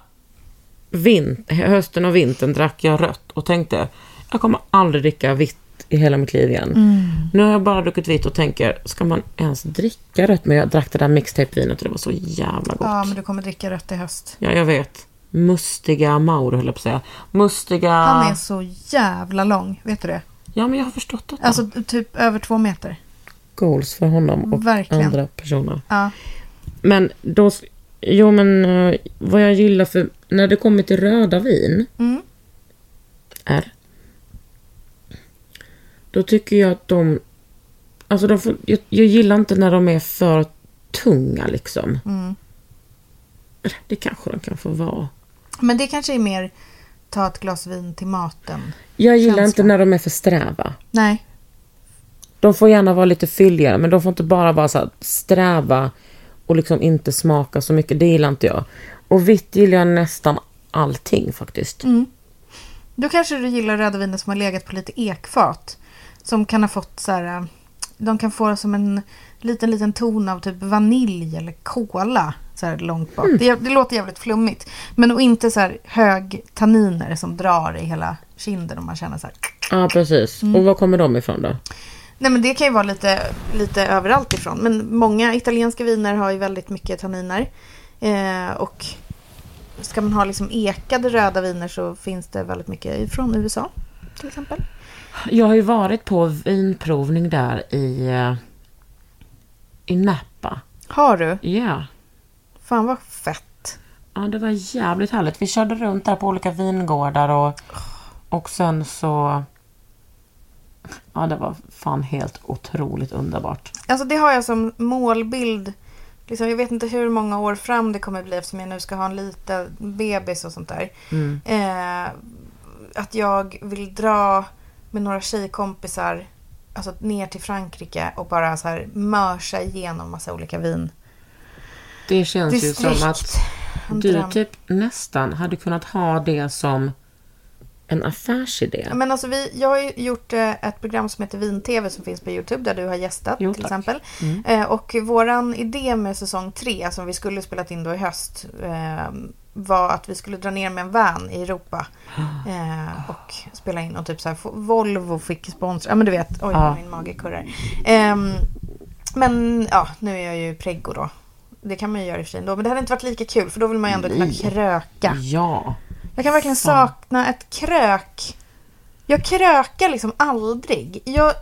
vin, hösten och vintern drack jag rött och tänkte jag kommer aldrig dricka vitt i hela mitt liv igen.
Mm.
Nu har jag bara druckit vitt och tänker, ska man ens dricka rött? Men jag drack det där mixtape-vinet och det var så jävla gott.
Ja, men du kommer dricka rött i höst.
Ja, jag vet. Mustiga Mauro höll jag på att säga. Mustiga...
Han är så jävla lång, vet du det?
Ja, men jag har förstått det.
Alltså typ över två meter.
Goals för honom och
Verkligen.
andra personer.
Ja.
Men då... Jo, men eh, vad jag gillar för... När det kommer till röda vin
Mm.
är... Då tycker jag att de... Alltså de får, jag, jag gillar inte när de är för tunga liksom.
Mm.
Det kanske de kan få vara.
Men det kanske är mer ta ett glas vin till maten.
Jag gillar
Känsla.
inte när de är för sträva.
Nej.
De får gärna vara lite fylligare, men de får inte bara vara så sträva och liksom inte smaka så mycket. Det gillar inte jag. Och vitt gillar jag nästan allting faktiskt.
Mm. Då kanske du gillar röda viner som har legat på lite ekfat. Som kan ha fått så här... eh, De kan få som en liten, liten ton av typ vanilj eller kola. Så här långt bak. Det, det låter jävligt flummigt. Men och inte så här hög tanniner som drar i hela kinden och man känner så här...
Ja, precis.
Mm.
Och var kommer de ifrån då?
Nej men det kan ju vara lite, lite överallt ifrån. Men många italienska viner har ju väldigt mycket tanniner. Eh, och ska man ha liksom ekade röda viner så finns det väldigt mycket från USA till exempel.
Jag har ju varit på vinprovning där i, eh, i Napa.
Har du?
Ja.
Fan vad fett.
Ja, det var jävligt härligt. Vi körde runt där på olika vingårdar och, och sen så... Ja, det var fan helt otroligt underbart.
Alltså det har jag som målbild. Liksom, jag vet inte hur många år fram det kommer bli eftersom jag nu ska ha en liten bebis och sånt där.
Mm.
Eh, att jag vill dra med några tjejkompisar alltså, ner till Frankrike och bara så här mörsa igenom massa olika vin.
Det känns ju
Distrikt.
som att du typ nästan hade kunnat ha det som en affärsidé.
Men alltså vi, jag har ju gjort eh, ett program som heter Vin-TV som finns på YouTube där du har gästat
Jo,
till
tack. Mm.
exempel. Eh, och våran idé med säsong tre som vi skulle spelat in då i höst eh, var att vi skulle dra ner med en van i Europa <gasps> eh, och spela in och typ så här, Volvo fick sponsra, ja men du vet, oj
Ja.
min mage kurrar. Ehm, men ja, nu är jag ju preggo då. Det kan man ju göra i och för sig ändå, men det hade inte varit lika kul för då vill man ju ändå kunna kröka.
Ja.
Jag kan verkligen sakna ett krök. Jag krökar liksom aldrig. Jag...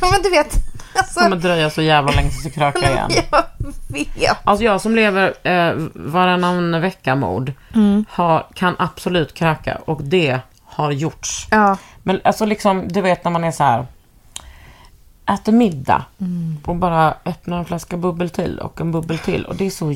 Ja, <laughs> men du vet. Alltså,
Det kommer dröja så jävla länge tills du krökar <laughs> igen.
jag vet.
Alltså jag som lever eh, varannan vecka-mod
Mm.
har, kan absolut kröka och det har gjorts.
Ja.
Men alltså liksom, du vet när man är så här äter middag
Mm.
och bara öppnar en flaska bubbel till och en bubbel till och det är så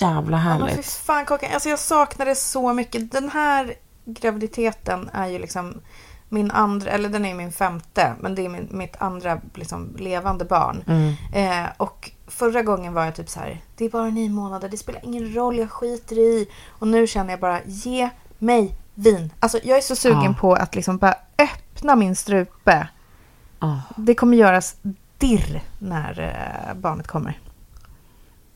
jävla
Men fy
härligt.
fan Kakan, alltså jag saknar det så mycket. Den här graviditeten är ju liksom min andra, eller den är min femte, men det är min, mitt andra liksom levande barn.
Mm.
Eh, och förra gången var jag typ så här, det är bara nio månader, det spelar ingen roll, jag skiter i. Och nu känner jag bara, ge mig vin. Alltså jag är så sugen
Ja.
på att liksom bara öppna min strupe.
Ja,
Det kommer göras dirr när eh, barnet kommer.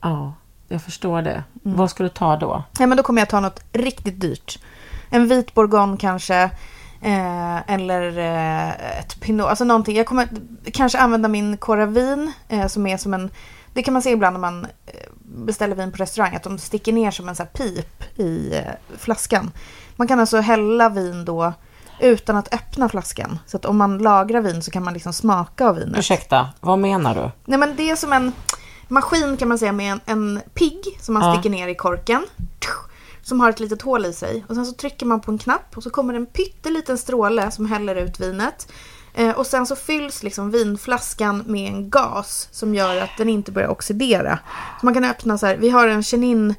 ja, jag förstår det.
Mm.
Vad ska du ta då?
Nej, men då kommer jag ta något riktigt dyrt. En vit bourgogne kanske. Eh, eller eh, ett pinot. Alltså någonting. Jag kommer kanske använda min Coravin eh, som är som en... Det kan man se ibland när man eh, beställer vin på restaurang. Att de sticker ner som en så här pip i eh, flaskan. Man kan alltså hälla vin då utan att öppna flaskan. Så att om man lagrar vin så kan man liksom smaka av vinet.
Ursäkta, vad menar du?
Nej men det är som en maskin kan man säga med en, en pigg som man
Ja.
sticker ner i korken. Som har ett litet hål i sig. Och sen så trycker man på en knapp och så kommer det en pytteliten stråle som häller ut vinet. Eh, och sen så fylls liksom vinflaskan med en gas som gör att den inte börjar oxidera. Så man kan öppna så här, vi har en Chenin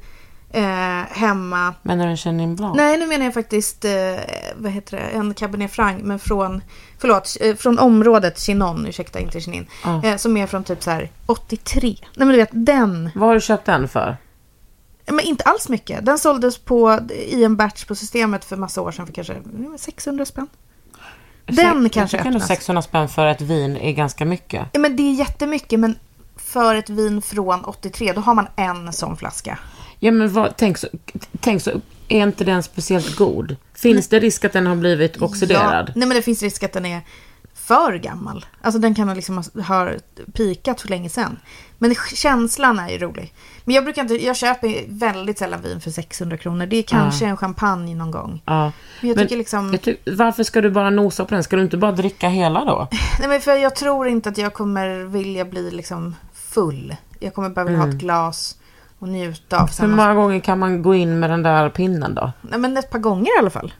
eh, hemma.
Menar du en Chenin Blanc?
Nej, nu menar jag faktiskt eh, vad heter det? en Cabernet Franc, men från, förlåt, eh, från området Chinon, ursäkta inte Chenin. Eh, som är från typ så här 83. Nej men du vet, den.
Vad har du köpt den för?
Men inte alls mycket. Den såldes på, i en batch på systemet för massa år sedan för kanske mm, 600 spänn. Den
jag
kanske öppnas.
600 spänn för ett vin är ganska mycket.
Ja, men det är jättemycket, men för ett vin från 83, då har man en sån flaska.
Ja men vad, tänk, så, tänk så, är inte den speciellt god? Finns det risk att den har blivit oxiderad?
Ja, nej men det finns risk att den är för gammal. Alltså den kan ha liksom ha- pikat för länge sedan. Men känslan är ju rolig. Men jag brukar inte, jag köper väldigt sällan vin för 600 kronor. Det är kanske en champagne någon gång.
Ja.
Men jag tycker liksom-
jag ty- varför ska du bara nosa på den? Ska du inte bara dricka hela då? <laughs>
Nej men för jag tror inte att jag kommer vilja bli liksom full. Jag kommer bara vilja ha ett glas och njuta av
Hur
samma...
många gånger kan man gå in med den där pinnen då?
Nej men ett par gånger i alla fall.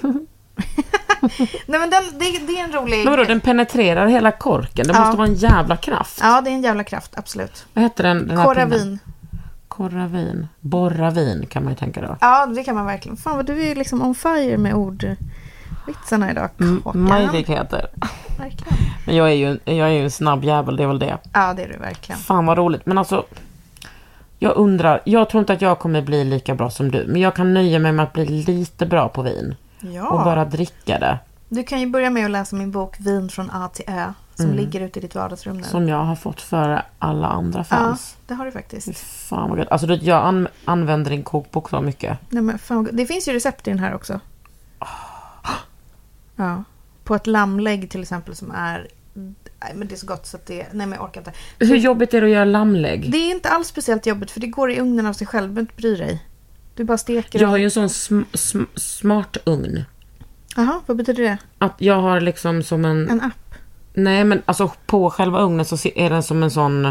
<laughs> <laughs> Nej men den, det, det är en rolig...
Men vadå, den penetrerar hela korken? Det
Ja.
måste vara en jävla kraft.
Ja, det är en jävla kraft, absolut.
Vad heter den, den?
Koravin.
Korravin. Borravin kan man ju tänka då.
Ja, det kan man verkligen. Fan vad du är liksom on fire med ordvitsarna idag.
Möjligheter.
Verkligen.
Men jag är, ju, jag är ju en snabb jävel, det är väl det.
Ja, det är du verkligen.
Fan vad roligt. Men alltså, jag undrar. Jag tror inte att jag kommer bli lika bra som du. Men jag kan nöja mig med att bli lite bra på vin.
Ja.
och bara dricka det.
Du kan ju börja med att läsa min bok Vin från A till Ö. Som ligger ute i ditt vardagsrum nu.
Mm. Som jag har fått före alla andra
ja,
fans.
det har du faktiskt.
Fan vad gött. Alltså jag an- använder din kokbok så mycket.
Nej, men fan, vad gott. det finns ju recept i den här också. Ja. På ett lammlägg till exempel som är... Nej, men det är så gott så att det... Nej, men jag orkar inte.
Hur jobbigt är det att göra lammlägg?
Det är inte alls speciellt jobbigt för det går i ugnen av sig själv. Du behöver inte bry dig. Du bara steker
Jag har ju en sån sm- sm- smart ugn.
Jaha, vad betyder det?
Att jag har liksom som en...
En app?
Nej men alltså på själva ugnen så är den som en sån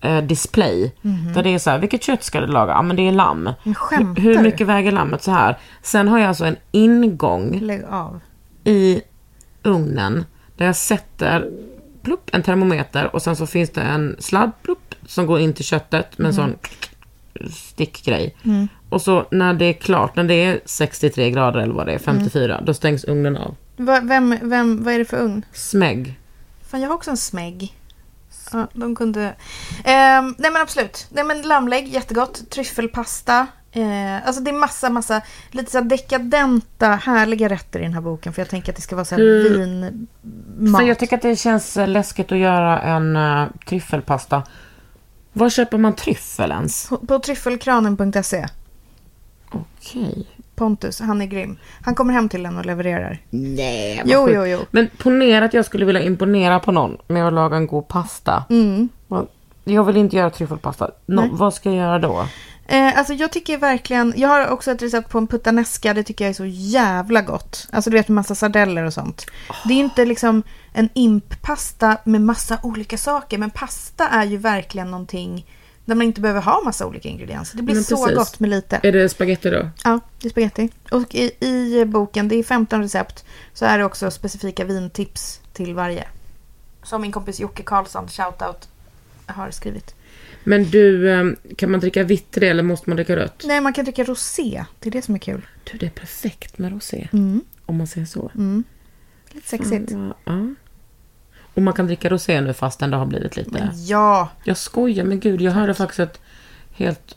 eh, display. Där det är så här, vilket kött ska du laga? Ja men det är lamm.
Skämtar
Hur mycket väger lammet? Så här. Sen har jag alltså en ingång
Lägg av.
i ugnen där jag sätter plupp, en termometer och sen så finns det en sladd plupp, som går in till köttet med en sån stickgrej. Och så när det är klart, när det är 63 grader eller vad det är, 54, då stängs ugnen av.
Va, vem, vem, vad är det för ugn?
Smägg.
Fan, jag har också en smägg. Ja, de kunde... Ehm, nej men absolut. Nej men lammlägg, jättegott. Tryffelpasta. Eh, alltså det är massa, massa lite så här dekadenta, härliga rätter i den här boken. För jag tänker att det ska vara så här
Hur-
vinmat.
För jag tycker att det känns eh, läskigt att göra en uh, tryffelpasta. Var köper man tryffel ens?
På- På tryffelkranen.se.
Okej.
Pontus, han är grym. Han kommer hem till en och levererar.
Nej,
Jo,
sjukt.
jo, jo.
Men ponera att jag skulle vilja imponera på någon med att laga en god pasta.
Mm.
Jag vill inte göra tryffelpasta.
Nej.
vad ska jag göra då?
Eh, alltså jag tycker verkligen, jag har också ett recept på en puttanesca, det tycker jag är så jävla gott. Alltså du vet med massa sardeller och sånt. Det är inte liksom en imppasta med massa olika saker, men pasta är ju verkligen någonting där man inte behöver ha massa olika ingredienser. Det blir
Men
så
precis.
gott med lite.
Är det spaghetti då?
Ja, det är spaghetti. Och i, i boken, det är 15 recept, så är det också specifika vintips till varje. Som min kompis Jocke Karlsson, shoutout, har skrivit.
Men du, eh, kan man dricka vitt till det eller måste man dricka rött?
Nej, man kan dricka rosé. Det är det som är kul.
Du, det är perfekt med rosé.
Mm.
Om man säger så.
Lite sexigt.
Ja, ja. Och man kan dricka rosé nu fastän det har blivit lite...
Ja,
Jag skojar, men gud, jag hörde faktiskt ett helt...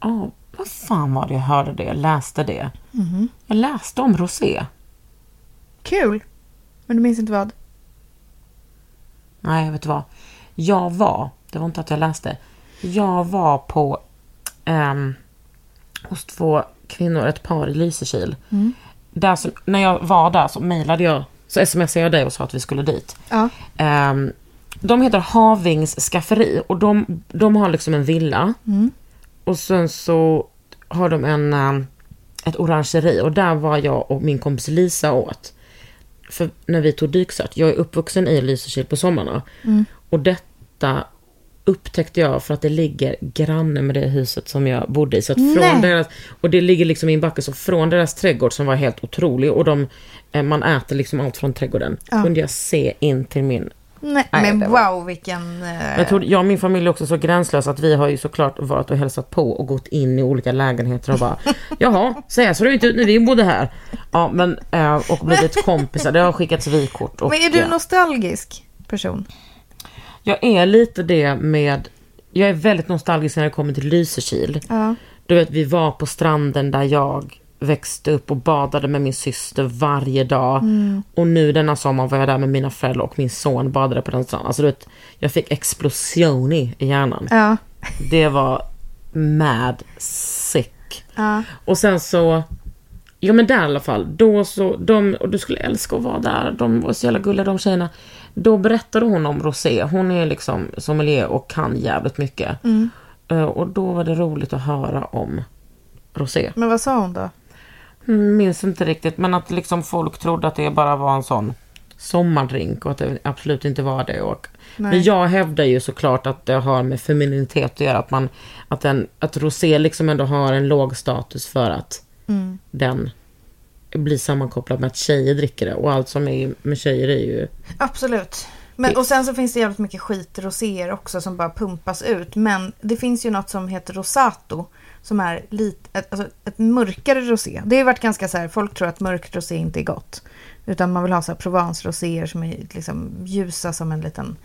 Ja, vad fan var det jag hörde det? Jag läste det.
Mhm.
Jag läste om rosé.
kul. Men du minns inte vad?
Nej, vet du vad? Jag var, det var inte att jag läste, jag var på ehm, hos två kvinnor, ett par i Lysekil. Där som, när jag var där så mejlade jag, så smsade jag dig och sa att vi skulle dit.
Ja.
Ehm, de heter Havings skafferi och de, de har liksom en villa. Och sen så har de en, ehm, ett orangeri och där var jag och min kompis Lisa åt. För när vi tog dykcert, jag är uppvuxen i Lysekil på sommarna. Och detta upptäckte jag för att det ligger granne med det huset som jag bodde i. Så från
Nej.
deras, och det ligger liksom i en backe, så från deras trädgård som var helt otrolig och de, eh, man äter liksom allt från trädgården. Kunde jag se in till min
Nej,
Nej,
men
var-
wow vilken... eh,
jag, tror, jag och min familj är också så gränslös att vi har ju såklart varit och hälsat på och gått in i olika lägenheter och bara <laughs> Jaha, så här såg det inte ut när vi bodde här. Ja, men eh, och blivit kompisar. Det har skickats vykort. Och,
Men är du
ja.
nostalgisk person?
Jag är lite det med... Jag är väldigt nostalgisk när det kommer till Lysekil.
Ja.
Du vet, vi var på stranden där jag växte upp och badade med min syster varje dag.
Mm.
Och nu denna sommar var jag där med mina föräldrar och min son badade på den stranden. Alltså du vet, jag fick explosion i hjärnan.
Ja.
Det var mad sick.
Ja.
Och sen så, ja men där i alla fall, då så, de, och du skulle älska att vara där, de var så jävla gulliga de tjejerna. Då berättade hon om Rosé, hon är liksom sommelier och kan jävligt mycket. Eh, Och då var det roligt att höra om Rosé.
Men vad sa hon då?
Mm, Minns inte riktigt, men att liksom folk trodde att det bara var en sån sommardrink och att det absolut inte var det. Och, men jag hävdar ju såklart att det har med femininitet att göra. Att, man, att, en, att rosé liksom ändå har en låg status för att den blir sammankopplad med att tjejer dricker det. Och allt som är med tjejer är ju...
Absolut. Men, och sen så finns det jävligt mycket skit roséer också som bara pumpas ut. Men det finns ju något som heter rosato. Som är lite, ett, alltså ett mörkare rosé. Det har ju varit ganska så här, folk tror att mörkt rosé inte är gott. Utan man vill ha så här Provence-roséer som är liksom ljusa som en liten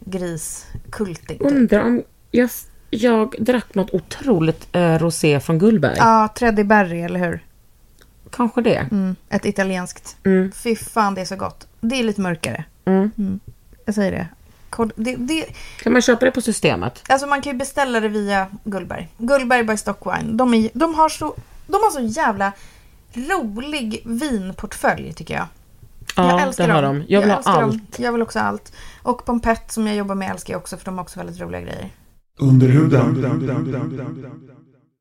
griskulting. Typ.
Undrar om... Jag, jag drack något otroligt eh, rosé från Gullberg.
Ja, Treddy Berry, eller hur?
Kanske det.
Mm, ett italienskt.
Mm.
Fy fan, det är så gott. Det är lite mörkare.
Mm.
Jag säger det. Kod- det, det
Kan man köpa det på systemet?
alltså man kan ju beställa det via Gullberg. Gullberg by Stockwine. De, är, de, har så, de har så jävla rolig vinportfölj tycker jag.
Ja,
jag älskar
det har
dem.
de. Jag vill ha
älskar dem.
allt.
Jag vill också allt. Och Pompett som jag jobbar med älskar jag också för de har också väldigt roliga grejer.
Under huden.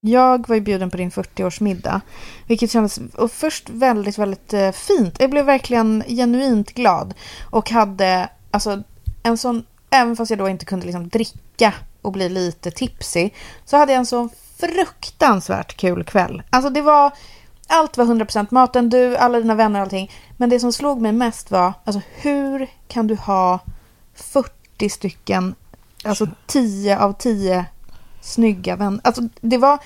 Jag var ju bjuden på din 40-årsmiddag. Vilket kändes och först väldigt, väldigt eh, fint. Jag blev verkligen genuint glad. Och hade alltså en sån, även fast jag då inte kunde liksom dricka och bli lite tipsy. Så hade jag en sån fruktansvärt kul kväll. Alltså det var, allt var 100% maten, du, alla dina vänner och allting. Men det som slog mig mest var, alltså hur kan du ha 40 stycken, alltså 10 av 10 snygga vänner. Alltså det var,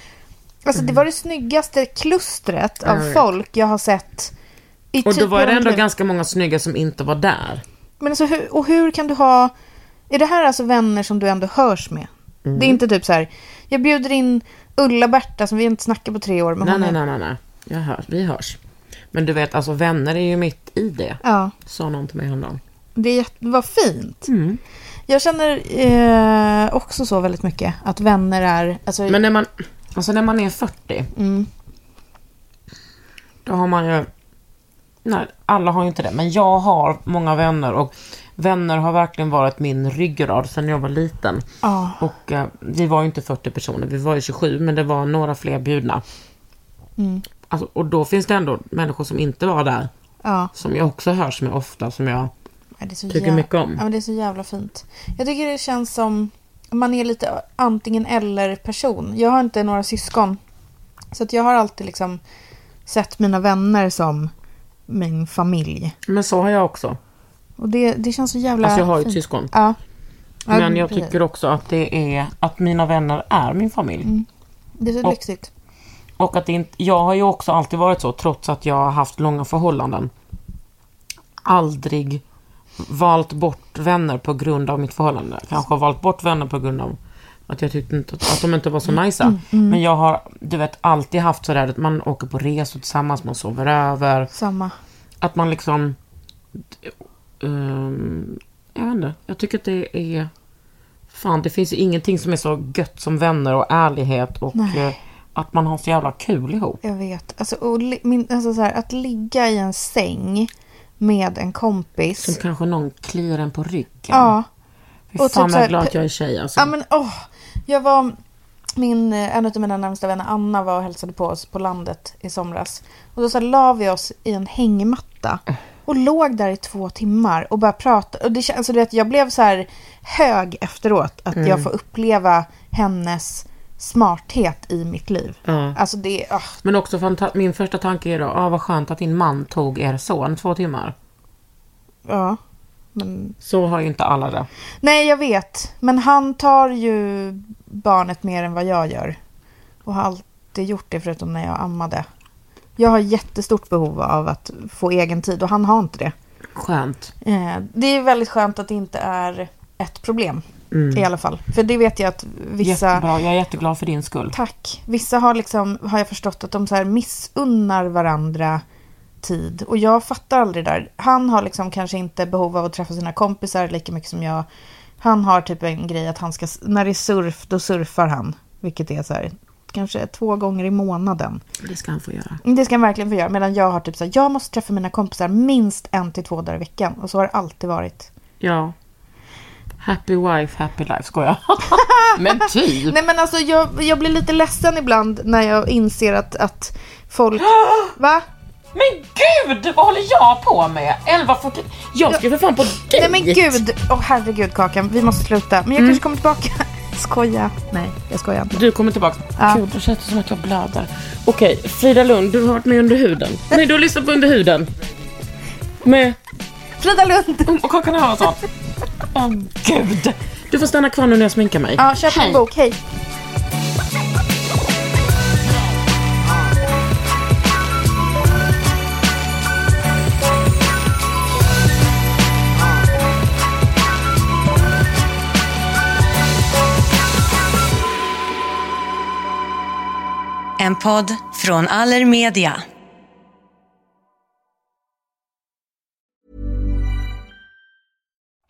alltså det var det snyggaste klustret av
vet.
folk jag har sett. I
Och då
typ
var det ändå ganska många snygga som inte var där.
Men alltså hur, och hur kan du ha, är det här alltså vänner som du ändå hörs med?
Mm.
Det är inte typ så här, jag bjuder in Ulla-Berta som vi inte snackat på tre år. Men
Nej, nej, nej, nej, nej. Jag hörs. Vi hörs. Men du vet, alltså vänner är ju mitt i det.
Ja,
Sa någon till mig häromdagen.
det var fint.
Mm.
Jag känner eh, också så väldigt mycket att vänner är, alltså,
Men när man, alltså när man är 40,
mm,
då har man ju... Nej, alla har ju inte det. Men jag har många vänner och vänner har verkligen varit min ryggrad sedan jag var liten.
ja,
Och eh, vi var ju inte 40 personer, vi var ju 27, men det var några fler bjudna.
mm,
Alltså, och då finns det ändå människor som inte var där,
ja.
som jag också hörs med ofta, som jag
Ja, Det är så
tycker mycket om.
Ja, men det är så jävla fint. Jag tycker det känns som man är lite antingen eller person. Jag har inte några syskon. Så att jag har alltid liksom sett mina vänner som min familj.
Men så har jag också.
Och det, det känns så jävla
Alltså jag har ju ett syskon.
Ja. Ja,
Men jag tycker också att det är att mina vänner är min familj.
Mm. Det är så
och-
lyxigt.
Och att det inte, jag har ju också alltid varit så, trots att jag har haft långa förhållanden. Aldrig valt bort vänner på grund av mitt förhållande. Kanske har valt bort vänner på grund av att jag tyckte inte, att de inte var så nice. Men jag har, du vet, alltid haft sådär att man åker på resor tillsammans, man sover över.
Samma.
Att man liksom... ehm, jag vet inte. Jag tycker att det är... Fan, det finns ju ingenting som är så gött som vänner och ärlighet och
Nej.
eh, att man har så jävla kul ihop.
Jag vet. Alltså, och min, alltså så här, att ligga i en säng med en kompis.
Som kanske någon kliar en på ryggen.
Ja.
Fy
och
fan
typ
vad
här
är glad att jag är tjej alltså.
Ja men åh, jag var, min, en av mina närmsta vänner Anna var och hälsade på oss på landet i somras. Och då så här, la vi oss i en hängmatta och låg där i två timmar och bara pratade. Och det, alltså, du vet, jag blev så här hög efteråt att
Mm.
jag får uppleva hennes smarthet i mitt liv.
Ja.
Alltså det, ah,
Men också fanta- min första tanke är då, ah, vad skönt att din man tog er son två timmar.
ja. Men,
Så har ju inte alla det.
nej jag vet, men han tar ju barnet mer än vad jag gör. Och har alltid gjort det förutom när jag ammade. Jag har jättestort behov av att få egen tid och han har inte det.
Skönt.
Eh, Det är väldigt skönt att det inte är ett problem
Mm.
i alla fall. För det vet jag att vissa...
Jättebra, jag är jätteglad för din skull.
Tack. Vissa har liksom, har jag förstått att de så här missunnar varandra tid. Och jag fattar aldrig det där. Han har liksom kanske inte behov av att träffa sina kompisar lika mycket som jag. Han har typ en grej att han ska, när det är surf, då surfar han. Vilket är så här, kanske två gånger i månaden.
Det ska han få göra.
Det ska han verkligen få göra. Medan jag har typ så här, jag måste träffa mina kompisar minst en till två dagar i veckan. Och så har det alltid varit.
Ja. Happy wife, happy life. Skojar. <laughs> Men typ.
Nej men alltså jag, jag blir lite ledsen ibland när jag inser att, att folk... <gasps> Va?
Men gud, vad håller jag på med? 11.40. Jag ska för fan på dejt.
Nej men gud! Åh herregud Kakan, vi måste sluta. Men jag kanske kommer tillbaka. <laughs> Skoja. Nej, jag skojar inte.
Du kommer tillbaka.
Ja.
Gud, det känns som att jag blöder. Okej, Frida Lund, du har varit med under huden. Nej, du har lyssnat på under huden. Med...
Frida Lund!
Och Kakan Haraldsson. <laughs> Åh gud. Du får stanna kvar nu när jag sminkar mig.
Ja, köp en bok. Hej.
En podd från Allermedia.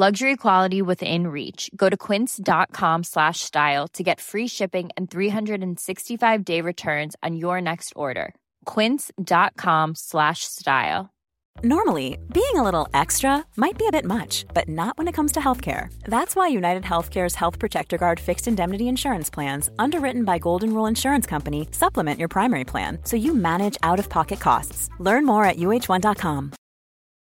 Luxury quality within reach. Go to quince.com slash style to get free shipping and 365 day returns on your next order. Quince.com slash style.
Normally, being a little extra might be a bit much, but not when it comes to healthcare. That's why United Healthcare's Health Protector Guard fixed indemnity insurance plans, underwritten by Golden Rule Insurance Company, supplement your primary plan so you manage out of pocket costs. Learn more at uh1.com.